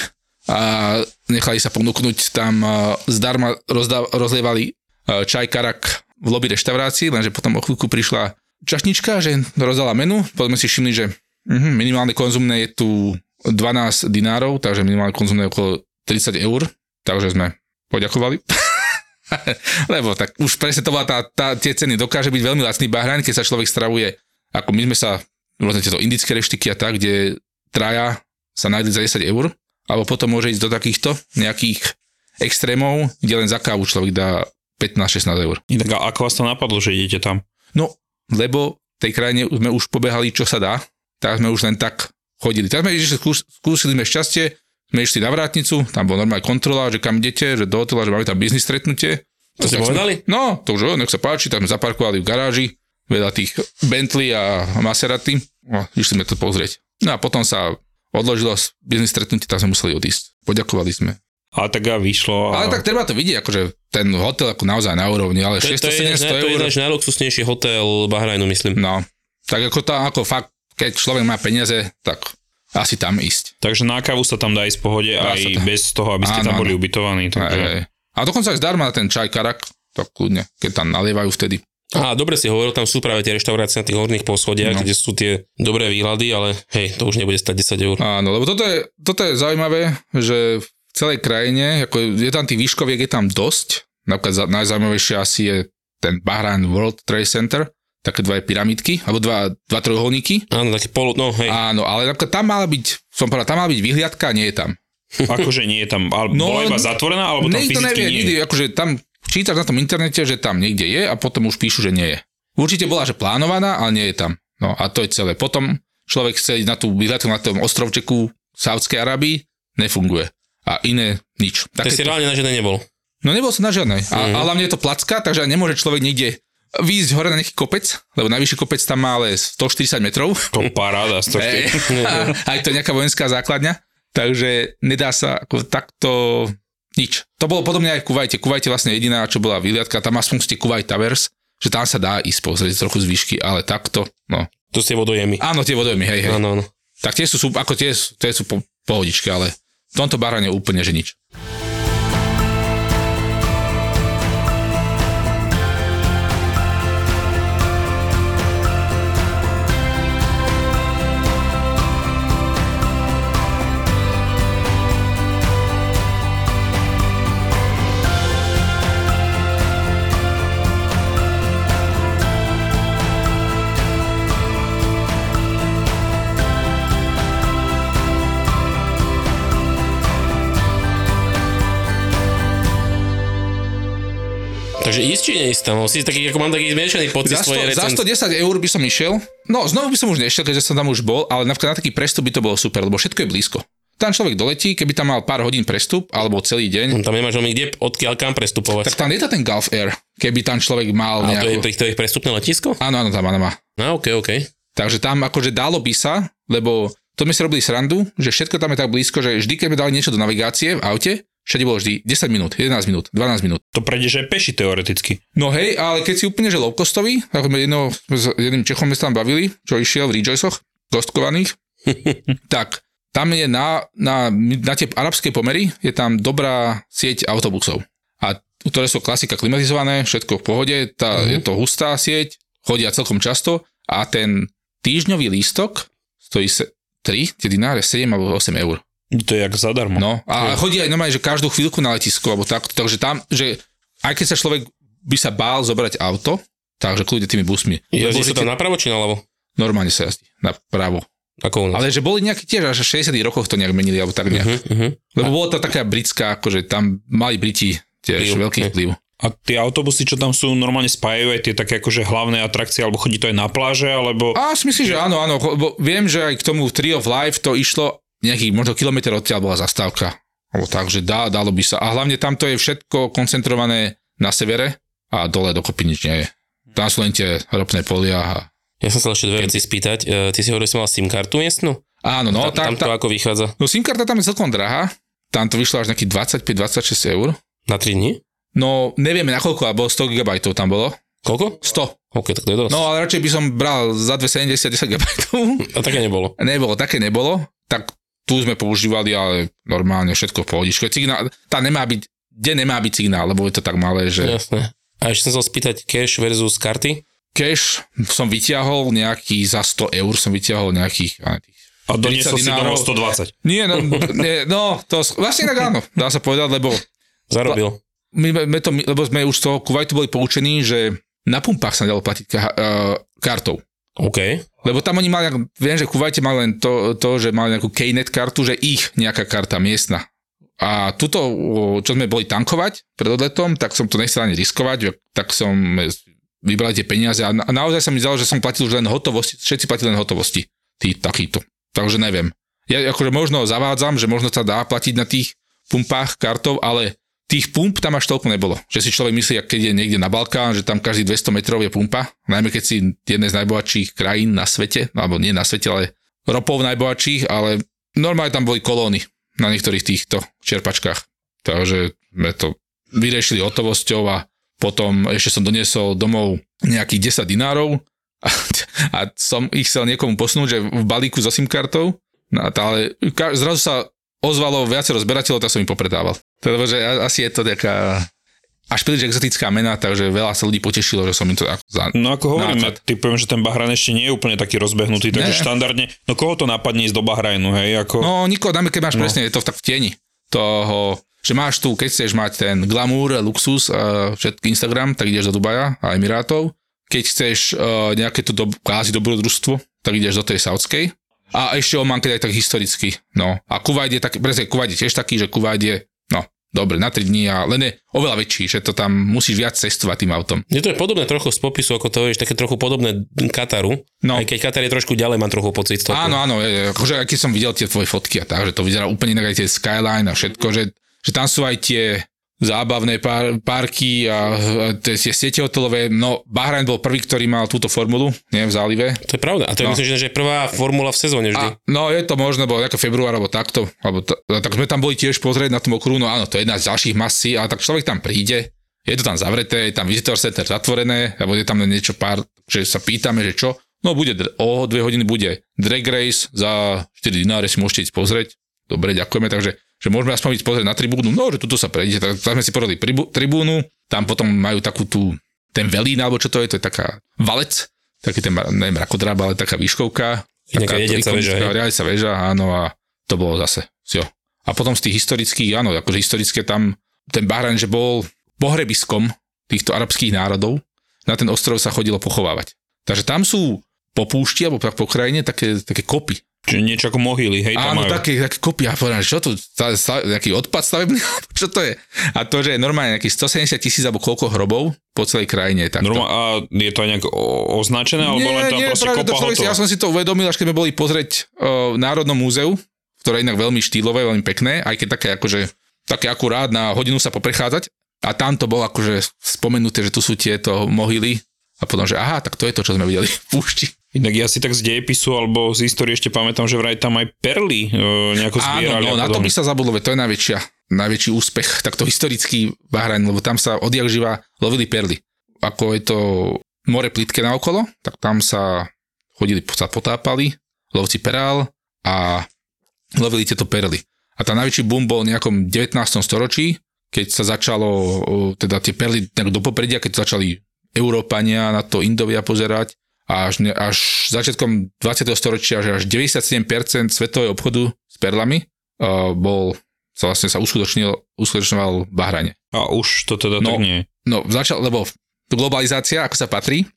a nechali sa ponúknuť tam a, zdarma rozdáv, rozlievali a, čaj karak v lobby reštaurácii, lenže potom o chvíľku prišla čašnička, že rozdala menu, potom si všimli, že mhm, minimálne konzumné je tu 12 dinárov, takže minimálne konzumné je okolo 30 eur, takže sme poďakovali. Lebo tak už presne to bola tá, tá, tie ceny dokáže byť veľmi lacný Bahrajn, keď sa človek stravuje, ako my sme sa, rôzne tieto indické reštiky a tak, kde traja sa nájde za 10 eur, alebo potom môže ísť do takýchto nejakých extrémov, kde len za kávu človek dá 15-16 eur. A ako vás to napadlo, že idete tam? No, lebo v tej krajine sme už pobehali, čo sa dá, tak sme už len tak chodili. Tak sme išli, skús, skúsili sme šťastie, sme išli na vrátnicu, tam bola normálna kontrola, že kam idete, že do hotela, že máme tam biznis stretnutie. To ste Tak sme- povedali? No, to už nech sa páči, tam sme zaparkovali v garáži, veľa tých Bentley a Maserati. No, išli sme to pozrieť. No a potom sa odložilo biznis stretnutie, tak sme museli odísť. Poďakovali sme. A tak a vyšlo. A... Ale tak treba to vidieť, akože ten hotel ako naozaj na úrovni, ale To, to, je, 600-700 to je eur. náš najluxusnejší hotel Bahrajnu, myslím. No, tak ako to, ako fakt, keď človek má peniaze, tak asi tam ísť. Takže na kávu sa tam dá ísť v pohode Dá aj to. bez toho, aby ste Áno, tam boli áno. ubytovaní. Takže... hej. A dokonca aj zdarma ten čaj karak, tak kľudne, keď tam nalievajú vtedy. A dobre si hovoril, tam sú práve tie reštaurácie na tých horných poschodiach, No. kde sú tie dobré výhľady, ale hej, to už nebude stať 10 eur. Áno, lebo toto je, toto je zaujímavé, že v celej krajine, ako je tam tých výškoviek, je tam dosť. Napríklad za- najzaujímavejšie asi je ten Bahrain World Trade Center, také dva pyramidky, alebo dva, dva trojuholníky. Áno, taký polu, no hej. Áno, ale napríklad tam mala byť, som povedal, tam mala byť vyhliadka, a nie je tam. Akože nie je tam, ale No, bola iba zatvorená, alebo tam Nikto fyzicky nevie, nie nikdy, je? akože tam čítaš na tom internete, že tam niekde je a potom už píšu, že nie je. Určite bola, že plánovaná, ale nie je tam. No a to je celé. Potom človek chce ísť na tú vyhľadku na tom ostrovčeku v Saudskej Arabii, nefunguje. A iné nič. Tak si Takéto- reálne na žiadne nebol. No nebol som na žiadnej. A, Mhm. a hlavne je to placka, takže nemôže človek niekde výjsť hore na nejaký kopec, lebo najvyšší kopec tam má ale 140 metrov. To paráda. To Ej, a aj to je nejaká vojenská základňa, takže nedá sa ako takto nič. To bolo podobne aj v Kuvajte. Kuvajte vlastne jediná, čo bola výliadka, tam aspoň ste Kuwait Towers, že tam sa dá ísť pozrieť trochu z výšky, ale takto, no. To ste vodojemy. Áno, tie vodojmy, hej, hej. Áno, áno. Tak tie sú, ako tie, tie sú po, pohodičky, ale v tomto barane úplne, že nič. Takže ísť či neísť tam? Si taký, ako mám taký zmiešaný pocit Za, z tvojej 100, za recen- 110 eur by som išiel. No, znovu by som už nešiel, keďže som tam už bol, ale napríklad na taký prestup by to bolo super, lebo všetko je blízko. Tam človek doletí, keby tam mal pár hodín prestup, alebo celý deň, Tam nemáš veľmi kde, odkiaľ kam prestupovať. tak tam lieta ten Gulf Air, keby tam človek mal to je, nejakú... to, je, to je prestupné letisko? Áno, áno, tam áno, má. No, ok, ok. Takže tam akože dalo by sa, lebo to sme si robili srandu, že všetko tam je tak blízko, že vždy, keď sme dali niečo do navigácie v aute, všade bolo vždy 10 minút, 11 minút, 12 minút. To prejdeš aj peši teoreticky. No hej, ale keď si úplne že low costový, ako sme jedno, s jedným Čechom sme tam bavili, čo išiel v Rejoiceoch, kostkovaných, tak tam je na, na, na tie arabské pomery, je tam dobrá sieť autobusov. A ktoré sú klasika klimatizované, všetko v pohode, tá, mm-hmm. je to hustá sieť, chodia celkom často a ten týždňový lístok stojí se, 3, tie dináre, 7 alebo 8 eur. To je jak zadarmo. No a chodí aj normálne, že každú chvíľku na letisko, alebo tak, takže tam, že aj keď sa človek by sa bál zobrať auto, takže kľudne tými busmi. Jazdí sa tam tie- napravo či naľavo? Normálne sa jazdí, na právo. Ako u nás. Ale že boli nejaké tiež až v 60 rokoch to nejak menili, alebo tak nejak. Uh-huh, uh-huh. Lebo bolo to taká britská, akože tam mali Briti tiež Vplyv, veľký vplyv. A tie autobusy, čo tam sú, normálne spájajú aj tie také akože hlavné atrakcie, alebo chodí to aj na pláže, alebo... A si myslím, že áno, áno, lebo viem, že aj k tomu Tree of Life to išlo nejaký možno kilometr odtiaľ bola zastávka. Alebo tak, že dá, dalo by sa. A hlavne tamto je všetko koncentrované na severe a dole dokopy nič nie je. Tam sú len tie ropné polia a... Ja som sa ešte dve veci spýtať. E, Ty si hovoril, že si mal SIM kartu miestnu? Áno, no, tam, tam to ako vychádza? no SIM karta tam je celkom drahá. Tam to vyšlo až nejakých 25-26 eur. Na 3 dní? No, nevieme na koľko, ale bolo 100 GB tam bolo. Koľko? 100. OK, tak to je dosť. No, ale radšej by som bral za 270 10 GB. A také nebolo. nebolo, také nebolo. Tak tu sme používali, ale normálne všetko v pohodičke. Signál, tá nemá byť, kde nemá byť signál, lebo je to tak malé, že... Jasné. A ešte som chcel spýtať cash versus karty. Cash som vyťahol nejaký za 100 eur, som vyťahol nejakých... a doniesol 30 si domov 120. Nie, no, nie, no to vlastne tak áno, dá sa povedať, lebo Zarobil. my, my to, lebo sme už z toho Kuwaitu boli poučení, že na pumpách sa dalo platiť ka, uh, kartou. OK. Lebo tam oni mali, viem, že v Kuwaite mali len to, to, že mali nejakú Knet kartu, že ich nejaká karta miestna. A tuto, čo sme boli tankovať pred odletom, tak som to nechcel ani riskovať, tak som vybral tie peniaze a, na, a naozaj sa mi zdalo, že som platil už len hotovosti, všetci platili len hotovosti, tí takýto. Takže neviem. Ja akože možno zavádzam, že možno sa dá platiť na tých pumpách kartov, ale tých pump tam až toľko nebolo. Že si človek myslí, keď je niekde na Balkán, že tam každý 200 metrov je pumpa, najmä keď si jedné z najbohatších krajín na svete, alebo nie na svete, ale ropov najbohatších, ale normálne tam boli kolóny na niektorých týchto čerpačkách. Takže sme to vyriešili hotovosťou a potom ešte som doniesol domov nejakých 10 dinárov a, a som ich chcel niekomu posunúť, že v balíku so SIM kartou, no, ale zrazu sa ozvalo viacero zberateľov, tak som im popredával. Lebo že asi je to taká až príliš exotická mena, takže veľa sa ľudí potešilo, že som im to ako za... No ako hovoríme, Nápad. typujem, že ten Bahrajn ešte nie je úplne taký rozbehnutý, takže Ne. štandardne, no koho to napadne ísť do Bahrajnu, hej, ako... No nikoho, dáme, keď máš No. presne, je to tak v tieni toho, že máš tu, keď chceš mať ten glamour, luxus, uh, všetky Instagram, tak ideš do Dubaja a Emirátov. Keď chceš uh, nejaké tu do, kvázi dobrodružstvo, tak ideš do tej saudskej. A ešte Oman, keď aj tak historicky. No. A Kuwait je taký, presne, Kuwait je tiež taký, že Kuwait je, dobre, na 3 dní, a len je oveľa väčší, že to tam musíš viac cestovať tým autom. Je to je podobné trochu z popisu, ako to vieš, také trochu podobné Kataru. No. Aj keď Katar je trošku ďalej, mám trochu pocit. toho. Áno, áno, je, akože keď som videl tie tvoje fotky a tak, že to vyzerá úplne inak aj tie skyline a všetko, že, že tam sú aj tie zábavné pár, parky a, tie, tie siete hotelové. No, Bahrajn bol prvý, ktorý mal túto formulu, nie, v zálive. To je pravda. A to je No. myslím, že- prvá formula v sezóne vždy. A, no, je to možné, bolo ako február, alebo takto. Alebo to, tak sme tam boli tiež pozrieť na tom okruhu, no áno, to je jedna z ďalších masí, ale tak človek tam príde, je to tam zavreté, je tam visitor center zatvorené, alebo je tam niečo pár, že sa pýtame, že čo. No bude, o dve hodiny bude drag race, za 4 dináre si môžete ísť pozrieť. Dobre, ďakujeme, takže že môžeme aspoň ísť pozrieť na tribúnu, no, že tuto sa prejdete, tak tam sme si porali tribúnu, tam potom majú takú tú, ten velín, alebo čo to je, to je taká valec, taký ten, neviem, rakodráb, ale taká výškovka. Nejaká taká jedeca väža, hej? Riadiaca väža, áno, a to bolo zase, jo. A potom z tých historických, áno, akože historické tam, ten Bahrajn, že bol pohrebiskom týchto arabských národov, na ten ostrov sa chodilo pochovávať. Takže tam sú po púšti, alebo tak po krajine, také, také kopy. Čiže niečo ako mohyly, hej, Áno, majú. také, také kopy. A povedal, že čo tu, sta, sta, nejaký odpad stavebný, čo to je? A to, že je normálne nejakých 170 tisíc alebo koľko hrobov po celej krajine. takto. Normál, a je to nejak označené, alebo len tam proste práve to kopa si- hotová? Ja som si to uvedomil, až keď sme boli pozrieť uh, v Národnom múzeu, ktoré je inak veľmi štýlové, veľmi pekné, aj keď také akože, také akurát na hodinu sa poprechádzať. A tam to bolo akože spomenuté, že tu sú tieto mohyly. A potom, že aha, tak to je to, čo sme videli v púšti. Inak ja si tak z dejepisu alebo z histórie ešte pamätám, že vraj tam aj perly e, nejako Áno, zbierali. no, a na to by sa zabudlo, to je najväčšia, najväčší úspech takto historický Bahrajn, lebo tam sa odjak živa lovili perly. Ako je to more plitké na okolo, tak tam sa chodili, sa potápali, lovci perál a lovili tieto perly. A tá najväčší boom bol v nejakom 19. storočí, keď sa začalo, o, teda tie perly do popredia, keď začali Európania na to Indovia pozerať a až, až začiatkom 20. storočia, že až 97% svetového obchodu s perlami uh, bol, sa vlastne sa uskutočnil, uskutočňoval v Bahrajne. A už to teda No. tak nie. No, začal, lebo globalizácia, ako sa patrí,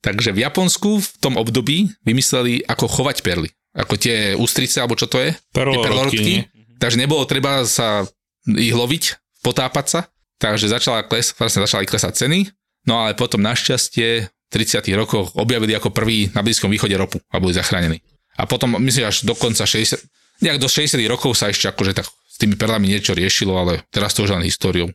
takže v Japonsku v tom období vymysleli, ako chovať perly. Ako tie ústrice, alebo čo to je? Perlorodky? Takže nebolo treba sa ich loviť, potápať sa, takže začala kles, vlastne začali klesať ceny, no ale potom našťastie 30 rokoch objavili ako prvý na Blízkom východe ropu a boli zachránení. A potom, myslím, až do konca 60, nejak do 60 rokov sa ešte akože tak s tými perlami niečo riešilo, ale teraz to už len históriou.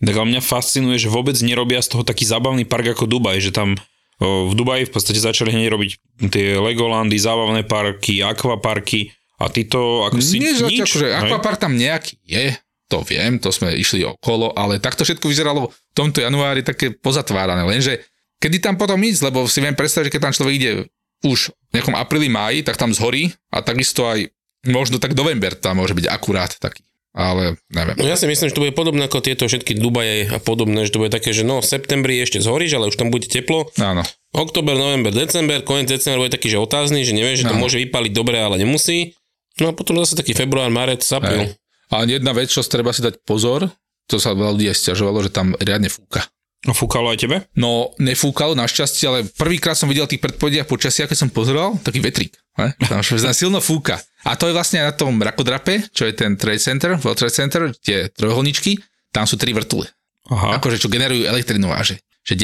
Tak ale mňa fascinuje, že vôbec nerobia z toho taký zábavný park ako Dubaj, že tam v Dubaji v podstate začali hneď robiť tie Legolandy, zábavné parky, akvaparky a ty to ako si Nie, nič, akože akvapark tam nejaký je, to viem, to sme išli okolo, ale takto všetko vyzeralo v tomto januári také pozatvárané, lenže kedy tam potom ísť, lebo si viem predstaviť, že keď tam človek ide už v nejakom apríli, máji, tak tam zhorí a takisto aj možno tak november tam môže byť akurát taký. Ale neviem. No ja si myslím, že to bude podobné ako tieto všetky Dubaje a podobné, že to bude také, že no v septembri ešte zhoríš, ale už tam bude teplo. Áno. Október, november, december, koniec decembra bude taký, že otázny, že nevieš, že to Áno. môže vypaliť dobre, ale nemusí. No a potom zase taký február, marec. Hej. A jedna vec, čo treba si dať pozor, to sa veľa ľudí aj stiažovalo, že tam riadne fúka. No fúkalo aj tebe? No, nefúkalo našťastie, ale prvýkrát som videl tých predpovediach počasia, keď som pozeral, taký vetrík. Ne? Tam silno fúka. A to je vlastne na tom rakodrape, čo je ten Trade Center, World Trade Center, tie trojuholníčky, tam sú tri vrtule. Aha. Akože čo generujú elektrinu a že,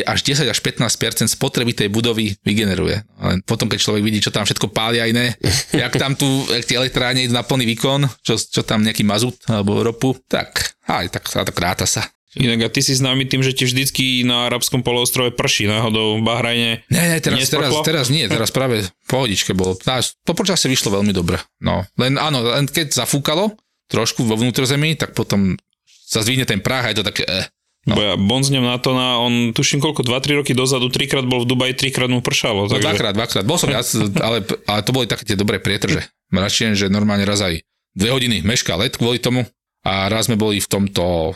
až 10 až 15 spotreby tej budovy vygeneruje. Ale potom, keď človek vidí, čo tam všetko pália iné, jak tam tu, jak tie elektrárne idú na plný výkon, čo, čo tam nejaký mazut alebo ropu, tak aj tak, tak ráta sa. Inak a ty si známy tým, že ti vždycky na arabskom poloostrove prší náhodou v Bahrajne. Ne, ne, teraz, teraz, Nesprchlo? teraz nie, teraz práve pohodičke bolo. To počasie vyšlo veľmi dobre. No, len áno, len keď zafúkalo trošku vo vnútrozemí, tak potom sa zdvihne ten prach a je to také eh. No. Bo ja bonznem na to na, on tuším koľko, 2-3 roky dozadu, trikrát bol v Dubaji, trikrát mu pršalo. No Takže... dvakrát, dvakrát. Bol som viac, ale, ale to boli také tie dobré prietrže. Mračien, že normálne raz aj dve hodiny meška let kvôli tomu a raz sme boli v tomto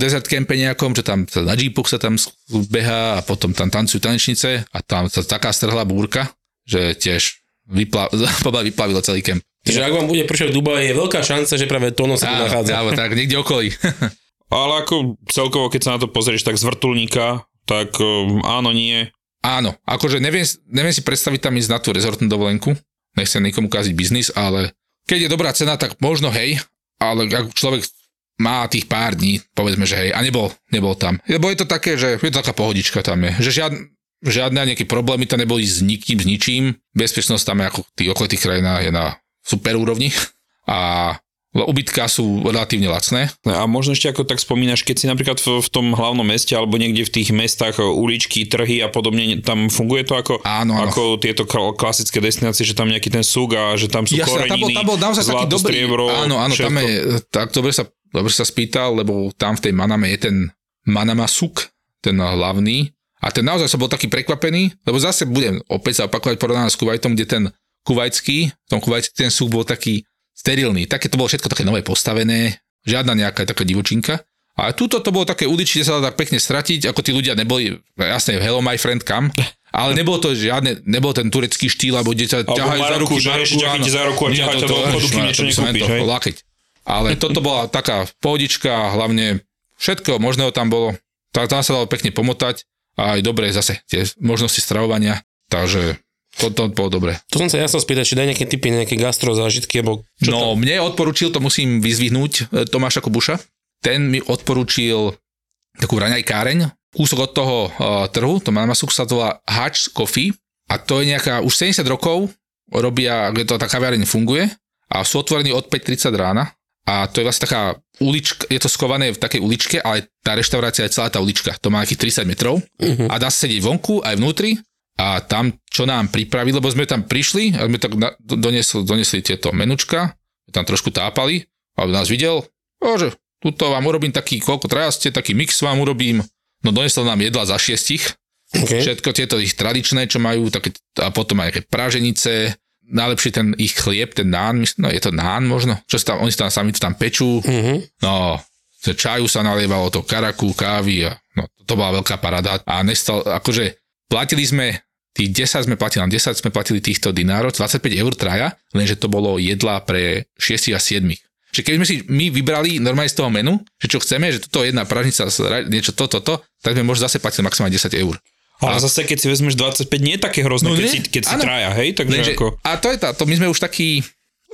desert campe nejakom, že tam na jeepoch sa tam beha a potom tam tancujú tanečnice a tam sa taká strhla búrka, že tiež vypla, vyplavilo celý kemp. Takže ak vám bude pršať v Dubaji, je veľká šanca, že práve Tono sa tu nachádza. áno, tak niekde okolí. Ale ako celkovo, keď sa na to pozrieš tak z vrtulníka, tak um, áno, nie. Áno, akože neviem, neviem si predstaviť tam ísť na tú rezortnú dovolenku, nechcem nikomu kaziť biznis, ale keď je dobrá cena, tak možno hej, ale ak človek má tých pár dní, povedzme, že hej, a nebol, nebol tam. Lebo je to také, že je to taká pohodička tam je, že žiadne, žiadne nejaké problémy tam neboli s nikým, s ničím. Bezpečnosť tam je ako v tých okolitých krajinách je na super úrovni a ubytka sú relatívne lacné. A možno ešte ako tak spomínaš, keď si napríklad v, v tom hlavnom meste alebo niekde v tých mestách o, uličky, trhy a podobne, tam funguje to ako, Áno, áno. ako tieto kl- klasické destinácie, že tam nejaký ten súk a že tam sú Jasne, koreniny, tam bol, tam bol naozaj taký zlato, dobrý. striebro, áno, áno, tam všetko. je, tak dobre sa, dobre sa spýtal, lebo tam v tej Maname je ten Manama suk, ten hlavný. A ten naozaj som bol taký prekvapený, lebo zase budem opäť sa opakovať porovnanie s Kuwaitom, kde ten kuvajský, v tom kuvajský ten súk bol taký sterilný. Také to bolo všetko také nové postavené, žiadna nejaká taká divočinka. A túto to bolo také uličite sa dá tak pekne stratiť, ako tí ľudia neboli, jasne, hello my friend, kam, ale nebolo to žiadne, nebol ten turecký štýl, alebo kde Alebo ťahajú za ruky, že Marku, áno. za ruku a Nie, ťahá ťa to- do obchodu, kým niečo nekúpiš, to hej? lakeť. Ale toto bola taká pohodička, hlavne všetko možného tam bolo. Tá, tam sa dalo pekne pomotať a aj dobre zase tie možnosti stravovania, takže to, to bolo dobre. To som sa ja spýtať, či daj nejaké typy, nejaké gastro zážitky, alebo čo no, tam? mne odporučil, to musím vyzvihnúť, e, Tomáša Kubuša. Ten mi odporučil takú raňajkáreň, kúsok od toho uh, trhu, to Mamasuk sa to volá Hatch Coffee a to je nejaká, už 70 rokov robia, kde to tá kaviareň funguje a sú otvorení od 5.30 rána a to je vlastne taká ulička, je to skované v takej uličke, ale tá reštaurácia je celá tá ulička, to má nejakých 30 metrov. Mhm. a dá sa sedieť vonku aj vnútri. A tam, čo nám pripravili, lebo sme tam prišli a sme tak na, donesli, donesli tieto menučka, tam trošku tápali a nás videl, že tuto vám urobím taký, koľko traja ste, taký mix vám urobím, no donesol nám jedla za šiestich, Okay. všetko tieto ich tradičné, čo majú, také, a potom aj nejaké praženice, najlepší ten ich chlieb, ten nán, myslím, no je to nán možno, čo si tam, oni si tam sami to tam pečú, Mhm. no, čaju sa nalievalo to karaku, kávy a no, to bola veľká parada a nestal, akože platili sme tých 10 sme platili, na 10 sme platili týchto dinárov, 25 eur traja, lenže to bolo jedla pre 6 a 7. Že keď sme si my vybrali normálne z toho menu, že čo chceme, že toto je jedna pražnica, niečo toto, to, tak sme možno zase platili maximálne 10 eur. Ale A- zase, keď si vezmeš 25, nie je také hrozné, No keď, nie, si, keď si traja, hej? Takže Lenže, ako... a to je tá, to my sme už takí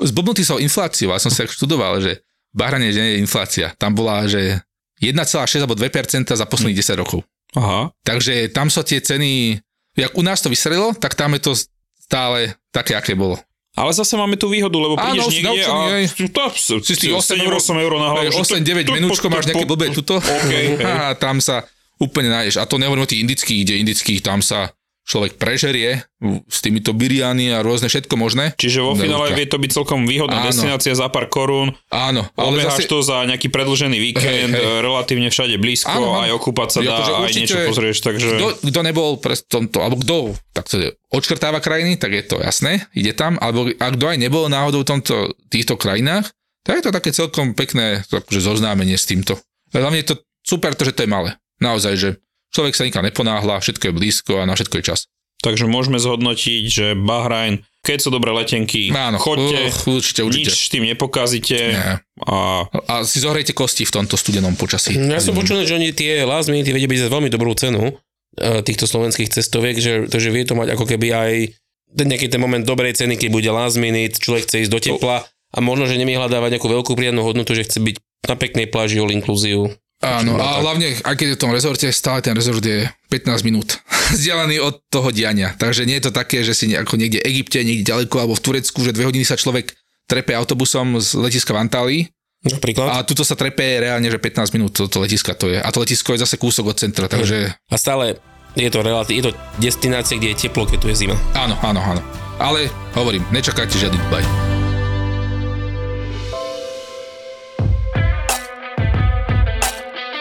zblbnutí sa o infláciu, a som sa tak študoval, že v Bahrane že nie je inflácia. Tam bola, že 1,6 alebo 2% za posledných 10 rokov. Aha. Takže tam sú tie ceny, jak u nás to vystrelilo, tak tam je to stále také, aké bolo. Ale zase máme tú výhodu, lebo prídeš Áno, si niekde a Si z tých 8 eur, 8 eur na hlavu. že to- 8-9 to- menúčko to- máš nejaké blbé tuto. OK, hej. A tam sa úplne nájdeš. A to nehovorím o tých indických, kde indických tam sa človek prežerie s týmito biriány a rôzne všetko možné. Čiže vo finále vie to byť celkom výhodná Áno. destinácia za pár korún. Áno, ale Obeháš zase... to za nejaký predlžený víkend, Hej, hej. relatívne všade blízko, Áno, aj okúpať sa dá, Akože aj niečo pozrieš, takže... Kto, kto nebol pre tomto, alebo kto tak to je, odškrtáva krajiny, tak je to jasné, ide tam, alebo a kto aj nebol náhodou v tomto, týchto krajinách, tak je to také celkom pekné akože zoznámenie s týmto. Hlavne je to super to, že to je malé. Naozaj, že človek sa nikam neponáhla, všetko je blízko a na všetko je čas. Takže môžeme zhodnotiť, že Bahrajn, keď sú dobré letenky, Áno, choďte, uch, určite, určite. nič tým nepokazíte Nie. a A si zohrejte kosti v tomto studenom počasí. Ja som počul, že oni tie last minute vedia byť za veľmi dobrú cenu eh, týchto slovenských cestoviek, že, takže vie to mať ako keby aj ten nejaký ten moment dobrej ceny, keď bude last minute, človek chce ísť do tepla a možno, že nemie hľadávať nejakú veľkú príjemnú hodnotu, že chce byť na peknej pláži all inclusive. Áno, a hlavne, aj keď je v tom rezorte, stále ten rezort je 15 minút vzdialený od toho diania. Takže nie je to také, že si nejako niekde v Egypte, niekde ďaleko, alebo v Turecku, že dve hodiny sa človek trepe autobusom z letiska v Antálii Napríklad. a tuto sa trepe reálne, že 15 minút to, to letiska to je. A to letisko je zase kúsok od centra, takže A stále je to relatí, je to destinácia, kde je teplo, keď tu je zima. áno, áno, áno. Ale hovorím, nečakajte žiadny Dubaj.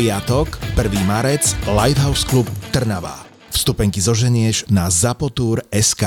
Piatok, 1. marec, Lighthouse Club Trnava. Vstupenky zoženieš na zapotur.sk.